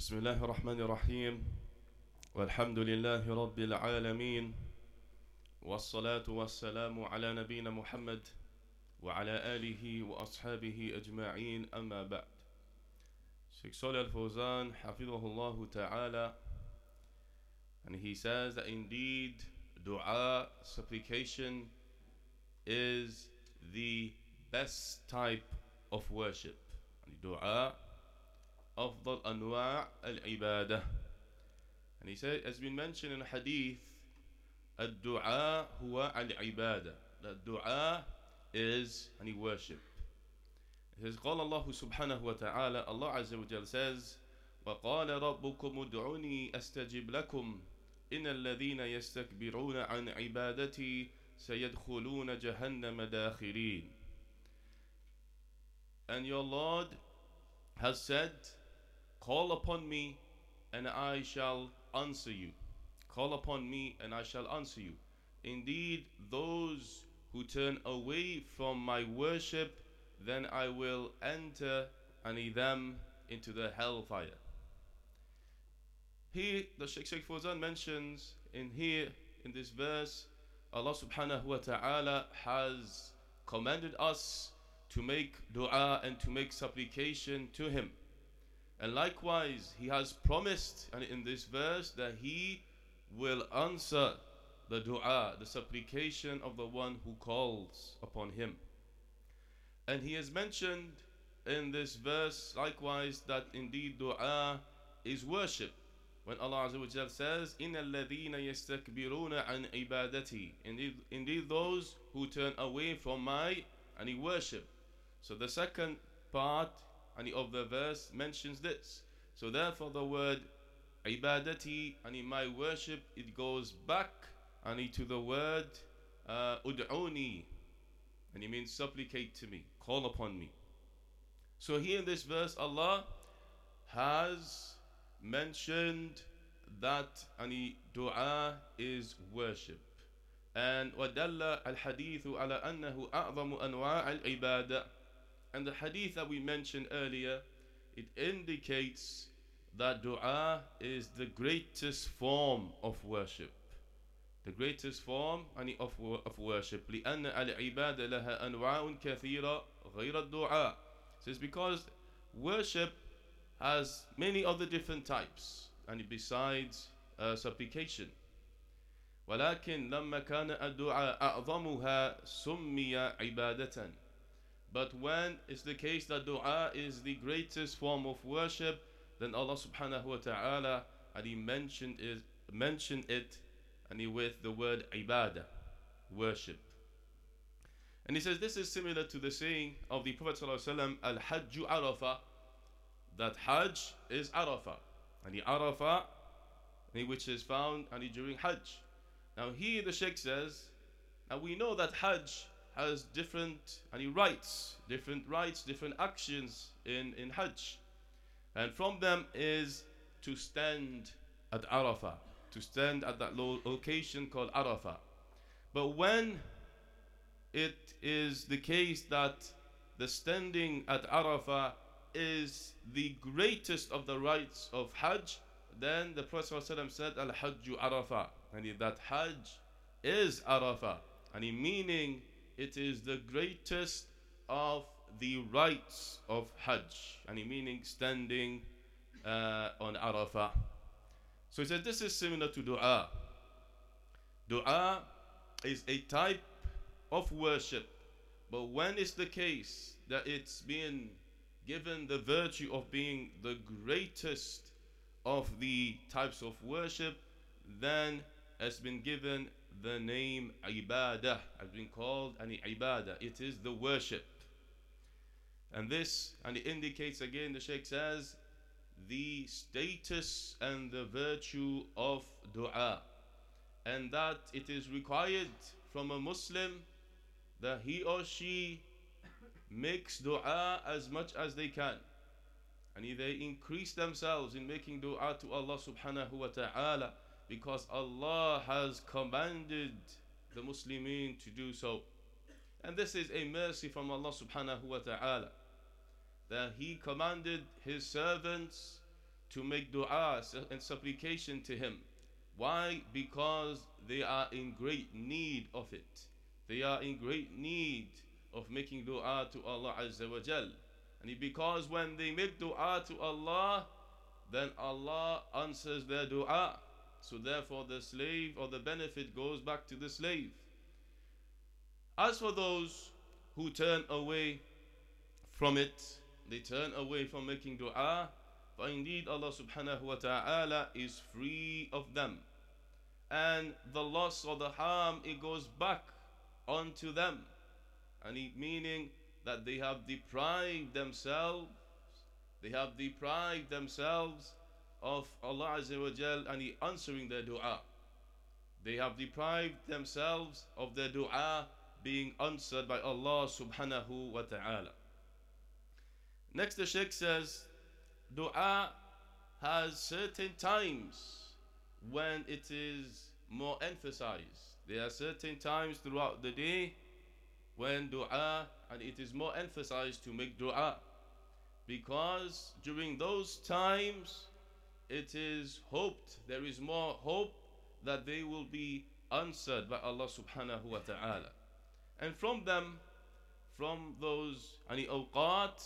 بسم الله الرحمن الرحيم. والحمد لله رب العالمين. والصلاة والسلام على نبينا محمد وعلى آله وأصحابه أجمعين. أما بعد. Sheikh Salih Al-Fawzan حفظه ta'ala and he says that indeed dua supplication is the best type of worship. Dua أفضل أنواع العبادة. and he said as been mentioned in hadith الدعاء هو العبادة. dua is any worship. It says قال الله سبحانه وتعالى Allah عز وجل says وقال ربكم ادعوني أستجب لكم. إن الذين يستكبرون عن عبادتي سيدخلون جهنم داخرين. And your Lord has said Call upon me and I shall answer you. Call upon me and I shall answer you. Indeed, those who turn away from my worship, then I will enter any them into the hellfire. Here, the Sheikh Sheikh Fawzan mentions in here, in this verse, Allah subhanahu wa ta'ala has commanded us to make dua and to make supplication to Him. And likewise, he has promised and in this verse that he will answer the dua, the supplication of the one who calls upon him. And he has mentioned in this verse likewise that indeed dua is worship. When Allah Azza wa says, إِنَّ الَّذِينَ يَسْتَكْبِرُونَ عَنْ عِبَادَتِي indeed, indeed those who turn away from my any worship. So the second part and of the verse mentions this. So therefore the word ibadati and in my worship it goes back and to the word uh, ud'uni and it means supplicate to me, call upon me. So here in this verse Allah has mentioned that any dua is worship. And ودل الحديث على أنه أعظم أنواع العبادة and the hadith that we mentioned earlier, it indicates that dua is the greatest form of worship. The greatest form of, of worship. لأن العبادة لها أنواع كثيرة غير الدعاء. Says because worship has many other different types and besides uh, supplication. ولكن لما كان الدعاء أعظمها سمي عبادة but when it's the case that dua is the greatest form of worship, then Allah subhanahu wa ta'ala and He mentioned it, mentioned it and He with the word ibadah, worship. And He says this is similar to the saying of the Prophet sallallahu al Hajju Arafah, that Hajj is Arafah. And the Arafah, which is found and during Hajj. Now here the Sheikh says, now we know that Hajj has different and he writes different rites, different actions in, in Hajj. And from them is to stand at Arafah, to stand at that location called Arafah. But when it is the case that the standing at Arafah is the greatest of the rites of Hajj, then the Prophet ﷺ said, Al Hajju Arafah. And that Hajj is Arafah. And in meaning it is the greatest of the rites of Hajj, and meaning standing uh, on Arafah. So he said this is similar to dua. Dua is a type of worship, but when it's the case that it's being given the virtue of being the greatest of the types of worship, then it's been given the name ibadah has been called an ibadah. It is the worship. And this, and it indicates again, the Sheikh says, the status and the virtue of dua. And that it is required from a Muslim that he or she makes dua as much as they can. And they increase themselves in making dua to Allah subhanahu wa ta'ala because Allah has commanded the Muslimin to do so. And this is a mercy from Allah subhanahu wa ta'ala that He commanded His servants to make dua and supplication to Him. Why? Because they are in great need of it. They are in great need of making dua to Allah Azza wa Jal. And because when they make dua to Allah, then Allah answers their dua. So therefore the slave or the benefit goes back to the slave. As for those who turn away from it, they turn away from making dua, for indeed Allah subhanahu wa ta'ala is free of them. And the loss or the harm, it goes back onto them. And it meaning that they have deprived themselves, they have deprived themselves of Allah Azza wa Jal and He answering their dua. They have deprived themselves of their dua being answered by Allah subhanahu wa ta'ala. Next, the Sheikh says, Dua has certain times when it is more emphasized. There are certain times throughout the day when dua and it is more emphasized to make dua because during those times it is hoped there is more hope that they will be answered by Allah subhanahu wa ta'ala. And from them from those any awqat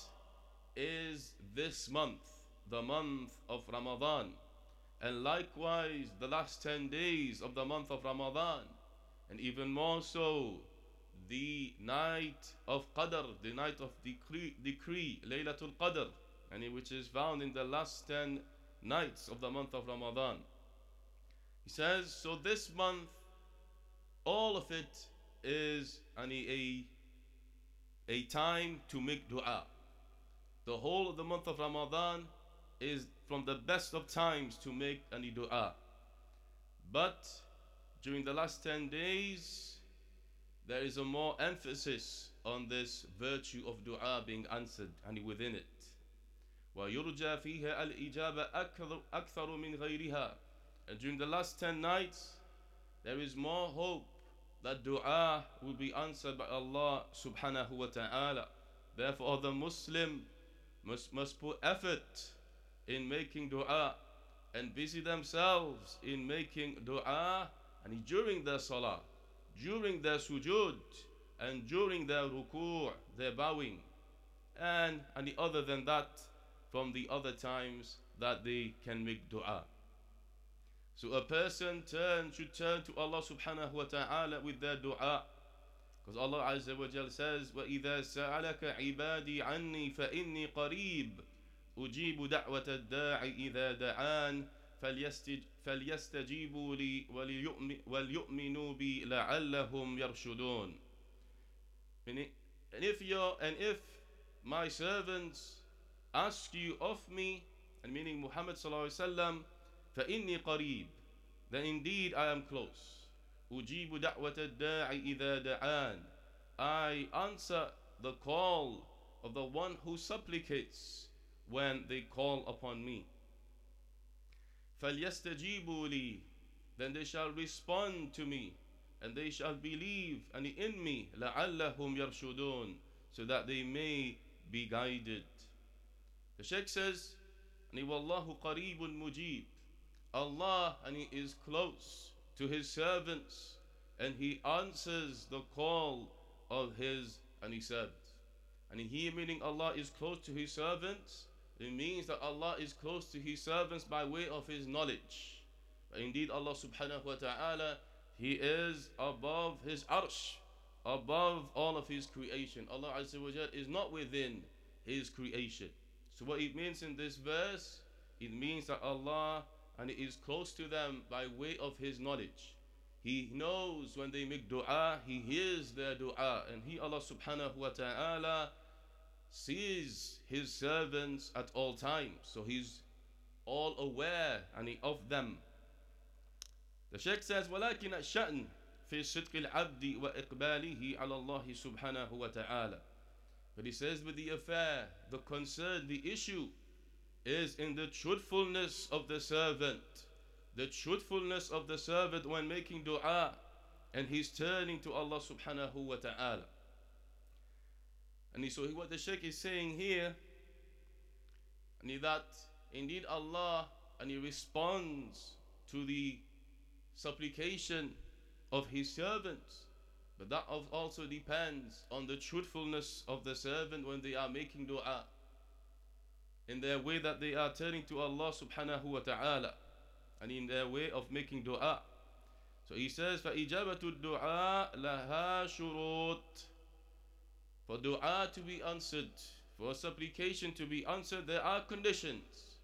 is this month the month of Ramadan. And likewise the last 10 days of the month of Ramadan. And even more so the night of Qadr, the night of decree, decree Laylatul Qadr, which is found in the last 10 nights of the month of Ramadan. He says, so this month, all of it is a, a time to make dua. The whole of the month of Ramadan is from the best of times to make any dua. But during the last 10 days, there is a more emphasis on this virtue of dua being answered and within it. ويرجى فيها الإجابة أكثر من غيرها. And during the last 10 nights, there is more hope that dua will be answered by Allah subhanahu wa ta'ala. Therefore, the Muslim must, must put effort in making dua and busy themselves in making dua and during their salah, during their sujood, and during their ruku', their bowing, and, and other than that, from the other times that they can make dua. So a person turn should turn to Allah subhanahu wa ta'ala with their dua. Because Allah Azza wa Jal says, وَإِذَا سَأَلَكَ عِبَادِي عَنِّي فَإِنِّي قَرِيبٌ أجيب دعوة الداع إذا دعان فليستجيبوا لي وليؤمنوا بي لعلهم يرشدون and if you and if my servants ask you of me and meaning Muhammad sallallahu alaihi wasallam فإني قريب then indeed I am close أجيب دعوة الداع إذا دعان I answer the call of the one who supplicates when they call upon me. فَلْيَسْتَجِيبُوا لِي Then they shall respond to me, and they shall believe and in me, لَعَلَّهُمْ يَرْشُدُونَ So that they may be guided. The Sheikh says, Wallahu qareebun mujib. Allah and He is close to His servants and He answers the call of His and He said. And He, meaning Allah is close to His servants, it means that Allah is close to His servants by way of His knowledge. Indeed, Allah subhanahu wa ta'ala, He is above His arsh, above all of His creation. Allah is not within His creation. So, what it means in this verse, it means that Allah and it is close to them by way of His knowledge. He knows when they make dua, He hears their dua, and He, Allah subhanahu wa ta'ala, sees his servants at all times. So he's all aware and he of them. The Sheikh says, ولكن الشأن في صدق العبد وإقباله على الله سبحانه وتعالى. But he says, with the affair, the concern, the issue is in the truthfulness of the servant. The truthfulness of the servant when making dua and he's turning to Allah subhanahu wa ta'ala. And so what the Sheikh is saying here, and that indeed Allah and He responds to the supplication of His servants. But that also depends on the truthfulness of the servant when they are making dua. In their way that they are turning to Allah subhanahu wa ta'ala. And in their way of making dua. So he says, فَإِجَابَةُ الدُّعَاء لَهَا شُرُوطٌ For dua to be answered, for supplication to be answered, there are conditions.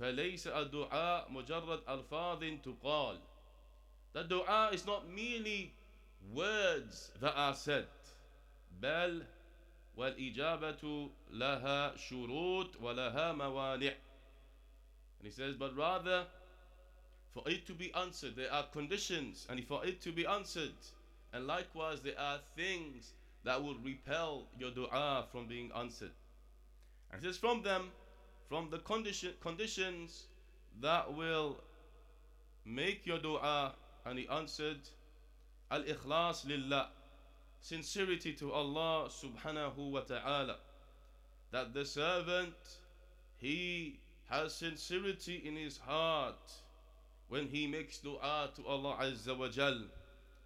فَلَيْسَ الدُّعَاء مُجَرَّدْ أَلْفَاظٍ تُقَالٍ The dua is not merely words that are said. بل والإجابة لها شروط ولها موانع. And he says, but rather for it to be answered, there are conditions, and for it to be answered, and likewise there are things that will repel your dua from being answered. And it says from them, from the condition, conditions that will make your dua and he answered, al-ikhlas lillah, sincerity to Allah subhanahu wa ta'ala. That the servant, he has sincerity in his heart when he makes dua to Allah Azza wa Jal.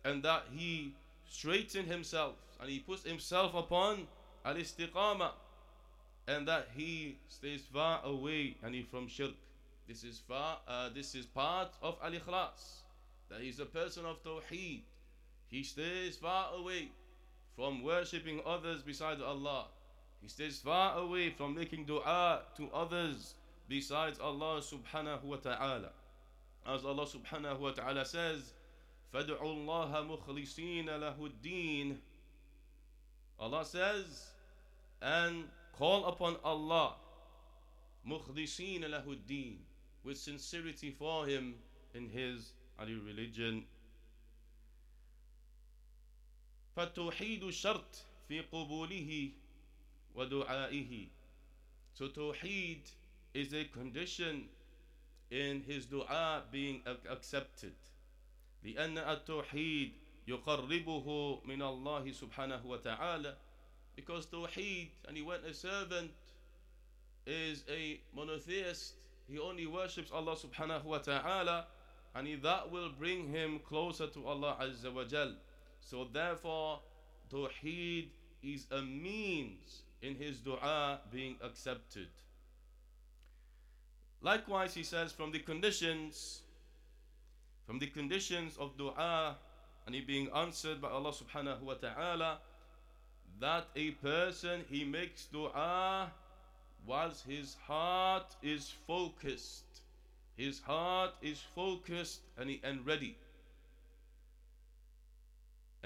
And that he straightens himself and he puts himself upon al istiqama and that he stays far away and he from shirk. This is far uh, this is part of al ikhlas that he's a person of tawheed he stays far away from worshipping others besides Allah he stays far away from making dua to others besides Allah subhanahu wa ta'ala as Allah subhanahu wa ta'ala says, فَادْعُوا اللَّهَ مُخْلِصِينَ لَهُ الدِّينَ Allah says, and call upon Allah, مُخْلِصِينَ لَهُ الدِّينَ with sincerity for Him in His religion. فالتوحيد شرط في قبوله ودعائه So Tawheed is a condition in his dua being accepted لأن التوحيد يقربه من الله سبحانه وتعالى because Tawheed and he went a servant is a monotheist he only worships Allah subhanahu wa ta'ala and that will bring him closer to Allah azza wa jal so therefore Tawheed is a means in his dua being accepted Likewise, he says, from the conditions, from the conditions of dua and it being answered by Allah subhanahu wa ta'ala, that a person he makes dua whilst his heart is focused. His heart is focused and, he, and ready.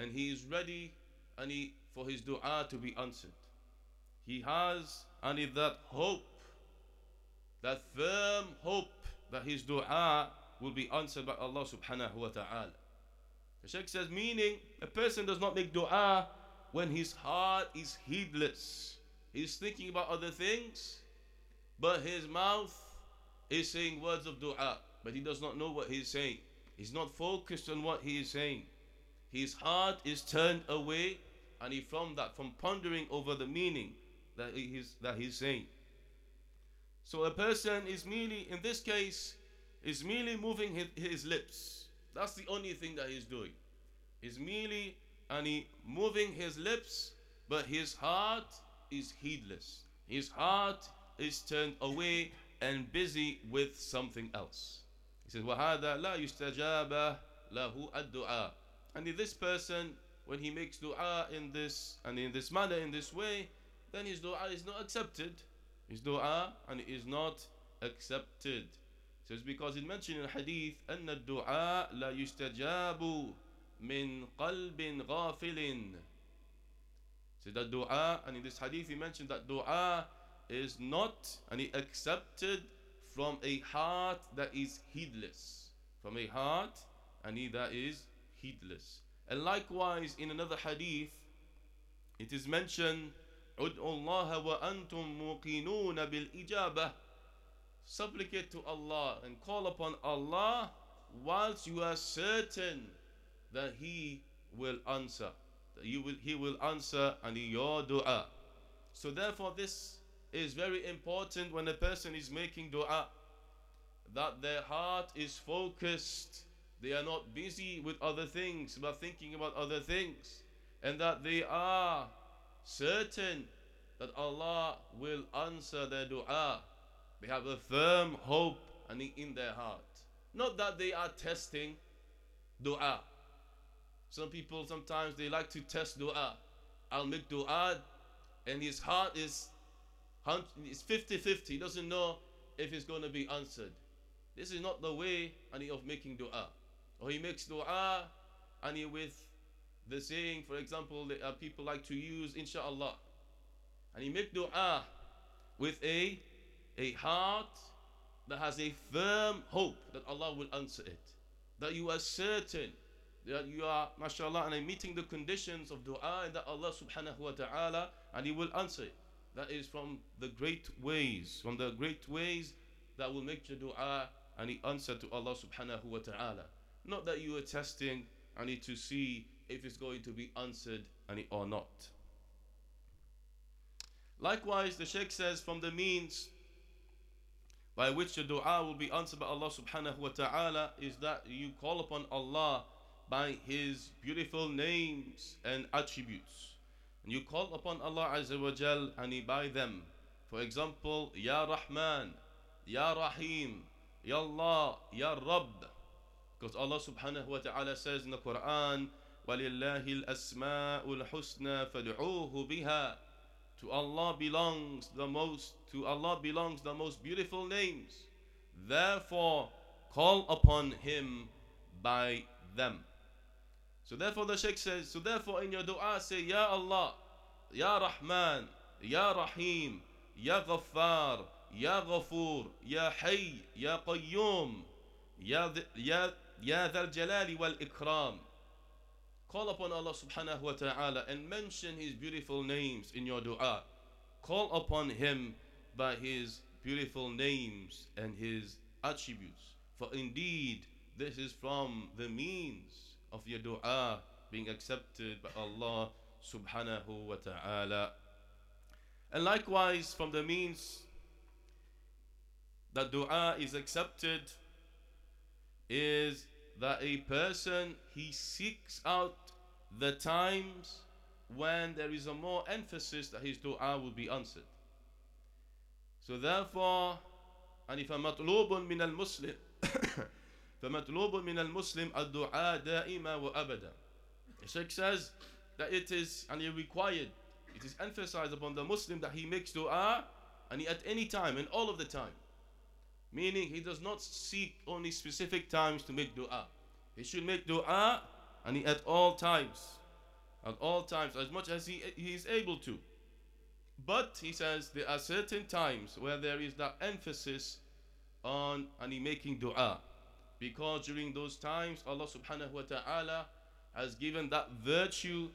And he is ready and he, for his dua to be answered. He has and that hope that firm hope that his dua will be answered by Allah subhanahu wa ta'ala. The Sheikh says, meaning a person does not make dua when his heart is heedless. He's thinking about other things, but his mouth is saying words of dua, but he does not know what he's saying. He's not focused on what he is saying His heart is turned away, and he from that, from pondering over the meaning that he is that he's saying. So a person is merely, in this case, is merely moving his, his lips. That's the only thing that he's doing. He's merely and he moving his lips, but his heart is heedless. His heart is turned away and busy with something else. He says, وَهَذَا لَا يُسْتَجَابَ لَهُ الدُّعَاء And if this person, when he makes dua in this and in this manner, in this way, then his dua is not accepted his dua and it is not accepted. It says because it mentioned in hadith أن الدعاء لا يستجاب من قلب غافل. So that dua and in this hadith he mentioned that dua is not and he accepted from a heart that is heedless. From a heart and he that is heedless. And likewise, in another hadith, it is mentioned, "Ud'u Allah wa antum muqinun bil. Supplicate to Allah and call upon Allah whilst you are certain that He will answer. That you will, He will answer and your du'a. So therefore, this is very important when a person is making du'a, that their heart is focused they are not busy with other things, but thinking about other things. And that they are certain that Allah will answer their dua. They have a firm hope and in their heart. Not that they are testing dua. Some people sometimes they like to test dua. I'll make dua and his heart is is 50-50. He doesn't know if it's going to be answered. This is not the way of making dua. Or he makes dua and he with the saying, for example, that uh, people like to use inshallah. And he make dua with a a heart that has a firm hope that Allah will answer it. That you are certain that you are, mashallah, and meeting the conditions of dua and that Allah subhanahu wa ta'ala and He will answer it. That is from the great ways, from the great ways that will make your dua and the answer to Allah subhanahu wa ta'ala. Not that you are testing and need to see if it's going to be answered or not. Likewise, the Sheikh says from the means by which the dua will be answered by Allah subhanahu wa ta'ala is that you call upon Allah by His beautiful names and attributes. And you call upon Allah Azza wa Jal and by them. For example, Ya Rahman, Ya Rahim, Ya Allah, Ya Rabb. Because Allah subhanahu wa ta'ala says in the Quran, وَلِلَّهِ الْأَسْمَاءُ الْحُسْنَى فَادْعُوهُ بِهَا To Allah belongs the most, to Allah belongs the most beautiful names. Therefore, call upon Him by them. So therefore the Sheikh says, so therefore in your dua say, Ya Allah, Ya Rahman, Ya Rahim, Ya Ghaffar, Ya Ghafoor, Ya Hay, Ya Qayyum, Ya, ya, ya Dhal Jalali wal Ikram. Call upon Allah subhanahu wa ta'ala and mention His beautiful names in your dua. Call upon Him by His beautiful names and His attributes. For indeed, this is from the means of your dua being accepted by Allah subhanahu wa ta'ala. And likewise, from the means that dua is accepted is that a person he seeks out the times when there is a more emphasis that his dua will be answered. So therefore, and if a matlubun min al-Muslim, فمطلوب من المسلم الدعاء دائما وأبدا. The Sheikh says that it is and it required, it is emphasized upon the Muslim that he makes dua and he, at any time and all of the time. Meaning he does not seek only specific times to make dua. He should make dua and he, at all times. At all times, as much as he, he is able to. But he says there are certain times where there is that emphasis on and he making dua. Because during those times Allah subhanahu wa ta'ala has given that virtue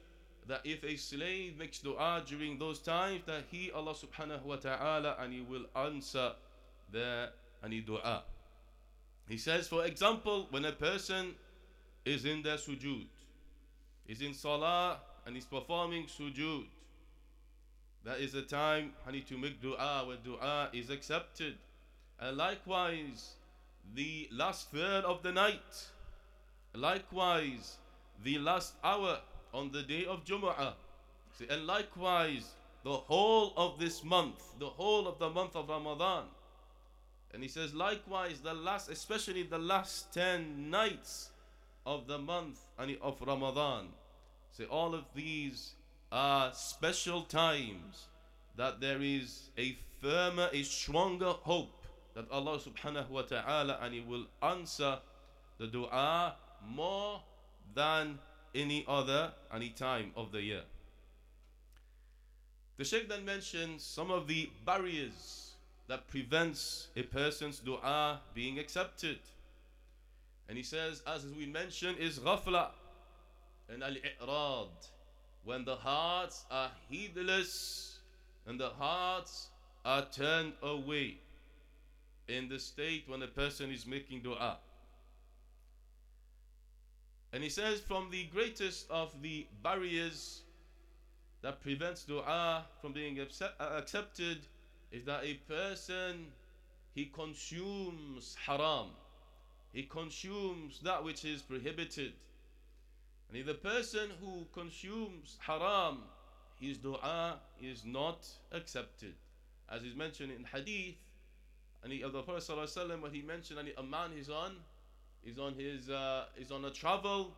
that if a slave makes dua during those times that he Allah subhanahu wa ta'ala and he will answer any dua. He says, for example, when a person is in their sujood, is in salah and is performing sujood, that is a time I need to make dua where dua is accepted. And likewise, the last third of the night, likewise, the last hour on the day of Jumu'ah, See, and likewise, the whole of this month, the whole of the month of Ramadan, and he says, likewise, the last, especially the last 10 nights of the month of Ramadan. Say, so all of these are special times that there is a firmer, a stronger hope that Allah subhanahu wa ta'ala and He will answer the dua more than any other any time of the year. The Sheikh then mentions some of the barriers that prevents a person's dua being accepted. And he says, as we mentioned, is ghafla and al-i'rad. When the hearts are heedless and the hearts are turned away in the state when a person is making dua. And he says, from the greatest of the barriers that prevents dua from being uh, accepted is that a person he consumes haram. He consumes that which is prohibited. And if the person who consumes haram, his dua is not accepted. As is mentioned in hadith, and he, of the Prophet ﷺ, when he mentioned and a man is on, is on his uh, is on a travel,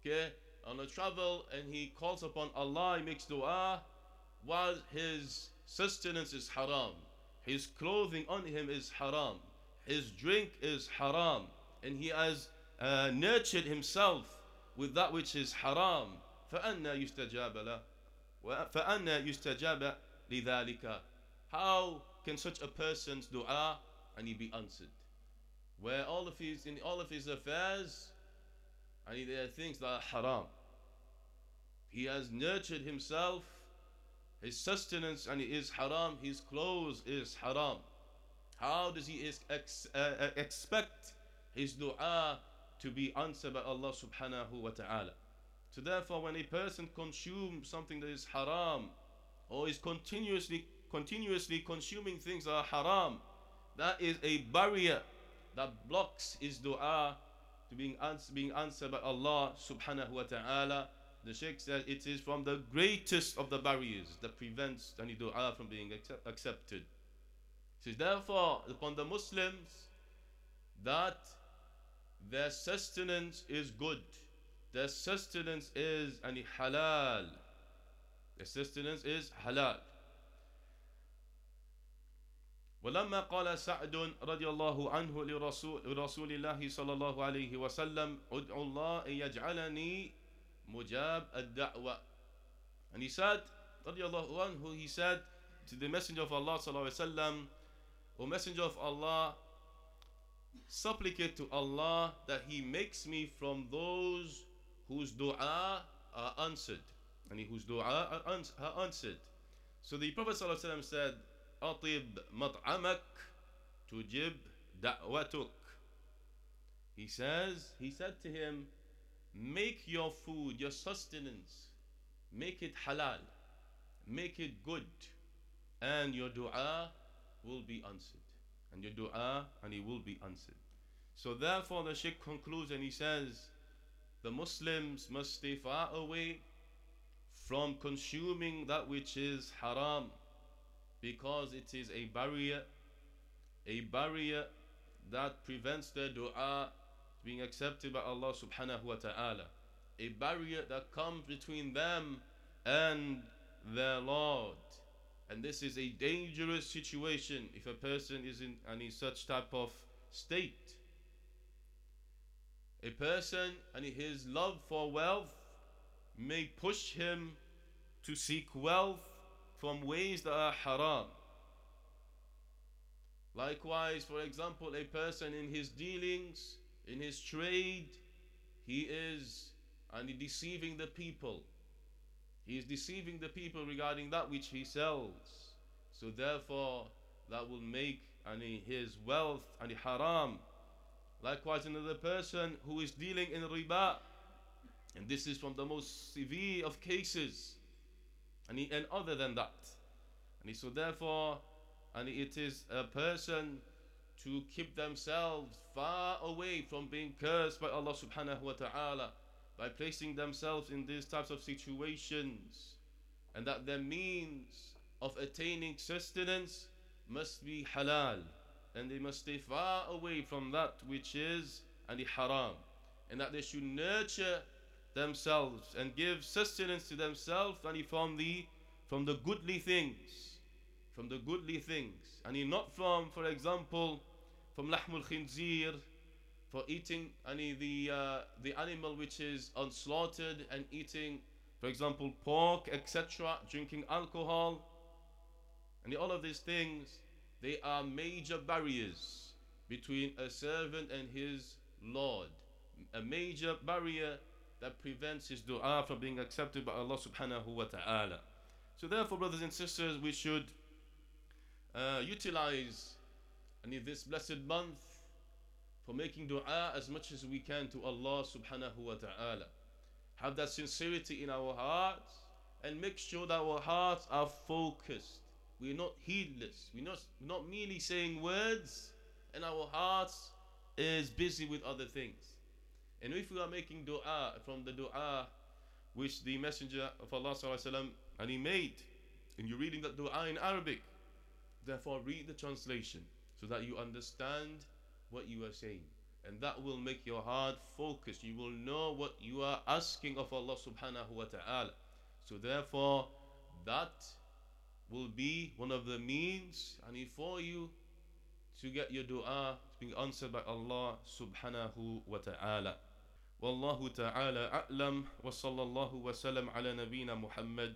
okay, on a travel, and he calls upon Allah, he makes dua, while his sustenance is haram, his clothing on him is haram, his drink is haram, and he has uh, nurtured himself with that which is haram. فأنا يستجاب له فأنا يستجاب لذلك How can such a person's dua and he be answered? Where all of his in all of his affairs and there are things that are haram. He has nurtured himself, his sustenance and is haram, his clothes is haram. How does he ex, uh, uh, expect his dua to be answered by Allah subhanahu wa ta'ala? So therefore when a person consumes something that is haram or is continuously continuously consuming things that are haram, that is a barrier that blocks his dua to being, ans- being answered by Allah subhanahu wa ta'ala The Sheikh says it is from the greatest of the barriers that prevents any dua from being accept- accepted. It is therefore upon the Muslims that their sustenance is good. Their sustenance is any halal. Their sustenance is halal. ولما قال سعد رضي الله عنه لرسول, لرسول الله صلى الله عليه وسلم ادعو الله أن يجعلني Mujab ad-da'wa. And he said, radiallahu anhu, he said to the Messenger of Allah sallallahu O Messenger of Allah, supplicate to Allah that He makes me from those whose dua are answered, and whose dua are, are answered. So the Prophet وسلم, said, "Atib mat'amak tujib da'watuk." He says, he said to him, make your food, your sustenance, make it halal, make it good, and your dua will be answered. And your dua, and it will be answered. So therefore the Sheikh concludes and he says, the Muslims must stay far away from consuming that which is haram because it is a barrier, a barrier that prevents their dua being accepted by Allah subhanahu wa ta'ala. A barrier that comes between them and their Lord. And this is a dangerous situation if a person is in any such type of state. A person and his love for wealth may push him to seek wealth from ways that are haram. Likewise, for example, a person in his dealings, in his trade, he is and deceiving the people. He is deceiving the people regarding that which he sells. So therefore, that will make any his wealth and haram. Likewise, another person who is dealing in riba, and this is from the most severe of cases and, he, and other than that. And he, so therefore, and it is a person to keep themselves far away from being cursed by Allah subhanahu wa ta'ala by placing themselves in these types of situations. And that their means of attaining sustenance must be halal. And they must stay far away from that which is and the haram. And that they should nurture themselves and give sustenance to themselves and from the from the goodly things from the goodly things. And not from for example from lahmul khinzir for eating any the uh, the animal which is unslaughtered and eating for example pork etc drinking alcohol. And all of these things they are major barriers between a servant and his lord. A major barrier that prevents his dua from being accepted by Allah subhanahu wa ta'ala. So therefore, brothers and sisters, we should uh, utilize any this blessed month for making dua as much as we can to Allah subhanahu wa ta'ala. Have that sincerity in our hearts and make sure that our hearts are focused we're not heedless. We're not, not merely saying words, and our hearts is busy with other things. And if we are making dua from the dua which the Messenger of Allah وسلم, and he made, and you're reading that dua in Arabic, therefore read the translation so that you understand what you are saying. And that will make your heart focus. You will know what you are asking of Allah subhanahu wa ta'ala. So therefore, that will be one of the means and for you to get your dua being answered by Allah subhanahu wa ta'ala. والله تعالى أعلم وصلى الله وسلم على نبينا محمد